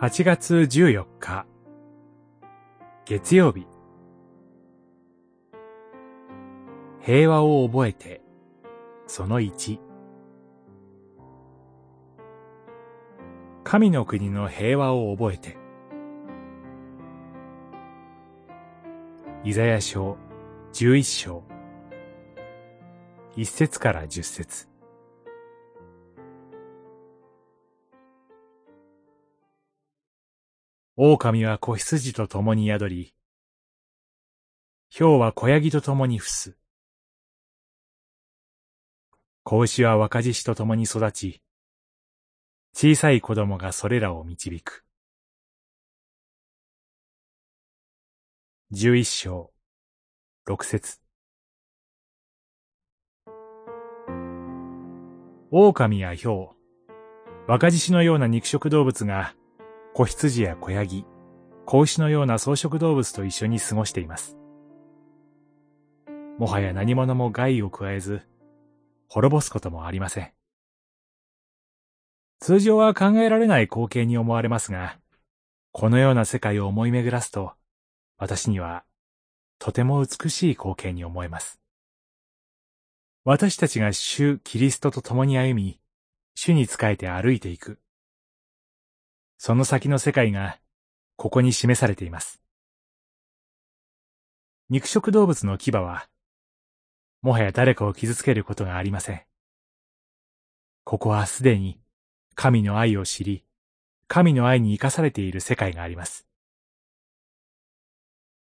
8月14日。月曜日。平和を覚えてその1神の国の平和を覚えて。イザヤ書11章。1節から10節。狼は子羊と共に宿り、豹は小ヤギと共に伏す。子牛は若獅子と共に育ち、小さい子供がそれらを導く。十一章、六節。狼や豹、若獅子のような肉食動物が子羊や子ヤギ、子牛のような草食動物と一緒に過ごしています。もはや何者も害を加えず、滅ぼすこともありません。通常は考えられない光景に思われますが、このような世界を思い巡らすと、私にはとても美しい光景に思えます。私たちが主キリストと共に歩み、主に仕えて歩いていく。その先の世界が、ここに示されています。肉食動物の牙は、もはや誰かを傷つけることがありません。ここはすでに、神の愛を知り、神の愛に生かされている世界があります。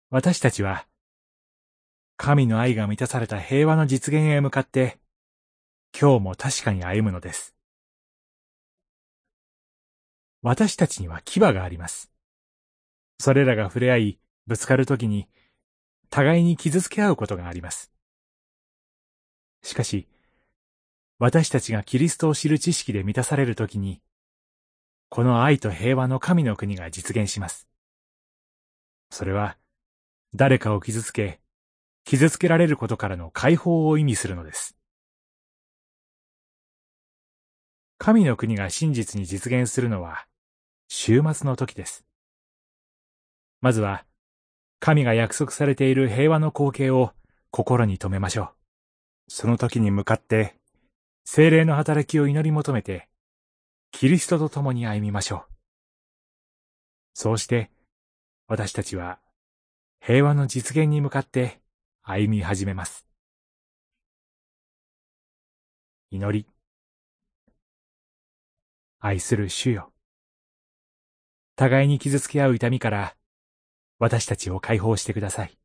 私たちは、神の愛が満たされた平和の実現へ向かって、今日も確かに歩むのです。私たちには牙があります。それらが触れ合い、ぶつかるときに、互いに傷つけ合うことがあります。しかし、私たちがキリストを知る知識で満たされるときに、この愛と平和の神の国が実現します。それは、誰かを傷つけ、傷つけられることからの解放を意味するのです。神の国が真実に実現するのは、週末の時です。まずは、神が約束されている平和の光景を心に留めましょう。その時に向かって、精霊の働きを祈り求めて、キリストと共に歩みましょう。そうして、私たちは平和の実現に向かって歩み始めます。祈り。愛する主よ。互いに傷つけ合う痛みから私たちを解放してください。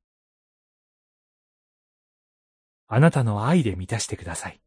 あなたの愛で満たしてください。